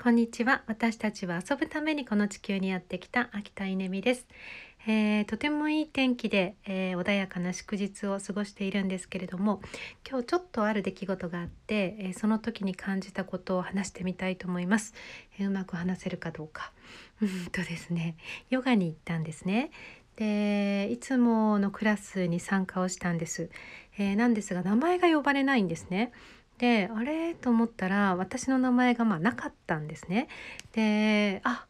こんにちは。私たちは遊ぶためにこの地球にやってきた秋田稲美です、えー、とてもいい天気で、えー、穏やかな祝日を過ごしているんですけれども今日ちょっとある出来事があって、えー、その時に感じたことを話してみたいと思います、えうまく話せるかどうか。うんとですねヨガに行ったんですね。でいつものクラスに参加をしたんです、えなんですが名前が呼ばれないんですね。であれ？と思ったら私の名前がまあなかったんですね。であ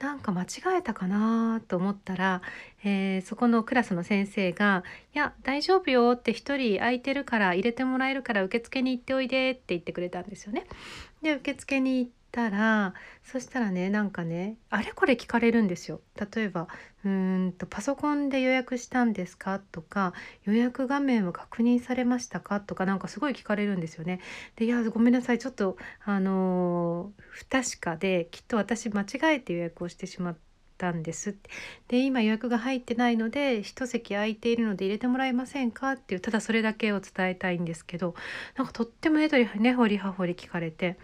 なんか間違えたかな？と思ったら、えー、そこのクラスの先生が「いや大丈夫よ」って1人空いてるから入れてもらえるから受付に行っておいでって言ってくれたんですよね。で受付に行ったらそしたらねなんかねあれこれ聞かれるんですよ。例えば「うんとパソコンで予約したんですか?」とか「予約画面を確認されましたか?」とかなんかすごい聞かれるんですよね。で「いやごめんなさいちょっとあの不確かできっと私間違えて予約をしてしまって。たんですで今予約が入ってないので一席空いているので入れてもらえませんか？っていうただそれだけを伝えたいんですけどなんかとっても根掘り葉掘り聞かれて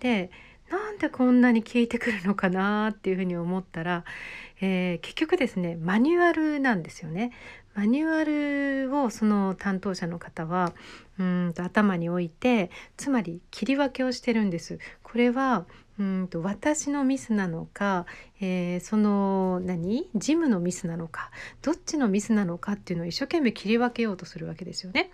でなんでこんなに効いてくるのかなっていうふうに思ったら、えー、結局ですねマニュアルなんですよね。マニュアルをその担当者の方はうんと頭に置いてつまり切り分けをしてるんです。これはうんと私のミスなのか、えー、その何？ジムのミスなのかどっちのミスなのかっていうのを一生懸命切り分けようとするわけですよね。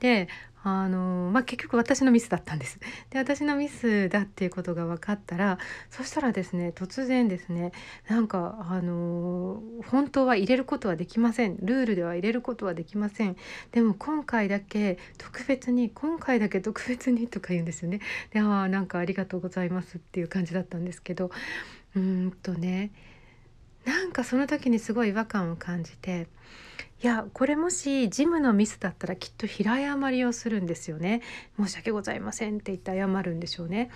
であのまあ、結局私のミスだったんです。で私のミスだっていうことが分かったらそしたらですね突然ですねなんかあの本当は入れることはできませんルールでは入れることはできませんでも今回だけ特別に今回だけ特別にとか言うんですよね。でああなんかありがとうございますっていう感じだったんですけどうんとねなんかその時にすごい違和感を感じていやこれもしジムのミスだったらきっと平謝りをするんですよね。申し訳ございませんって言って謝るんでしょうね。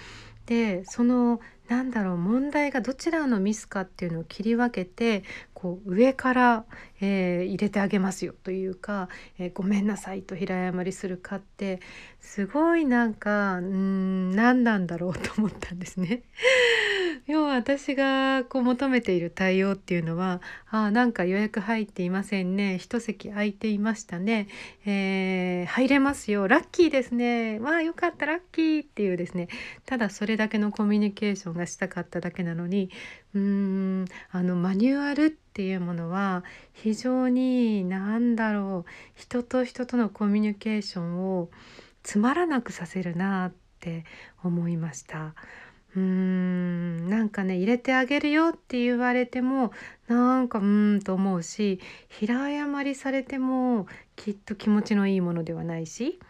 でそのなんだろう問題がどちらのミスかっていうのを切り分けてこう上から、えー、入れてあげますよというか、えー、ごめんなさいと平謝りするかってすごいなんかうん何なんだろうと思ったんですね。要は私がこう求めている対応っていうのは「ああなんか予約入っていませんね。一席空いていましたね、えー、入れますよ。ラッキーですね。わあよかったラッキー」っていうですね。ただそれだけのコミュニケーションがしたかっただけなのにうーんあのマニュアルっていうものは非常に何だろう。人と人とのコミュニケーションをつまらなくさせるなって思いました。うーんなんかね入れてあげるよって言われてもなんかうーんと思うし平謝りされてもきっと気持ちのいいものではないし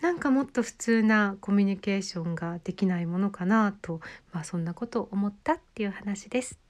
なんかもっと普通なコミュニケーションができないものかなと、まあ、そんなことを思ったっていう話です。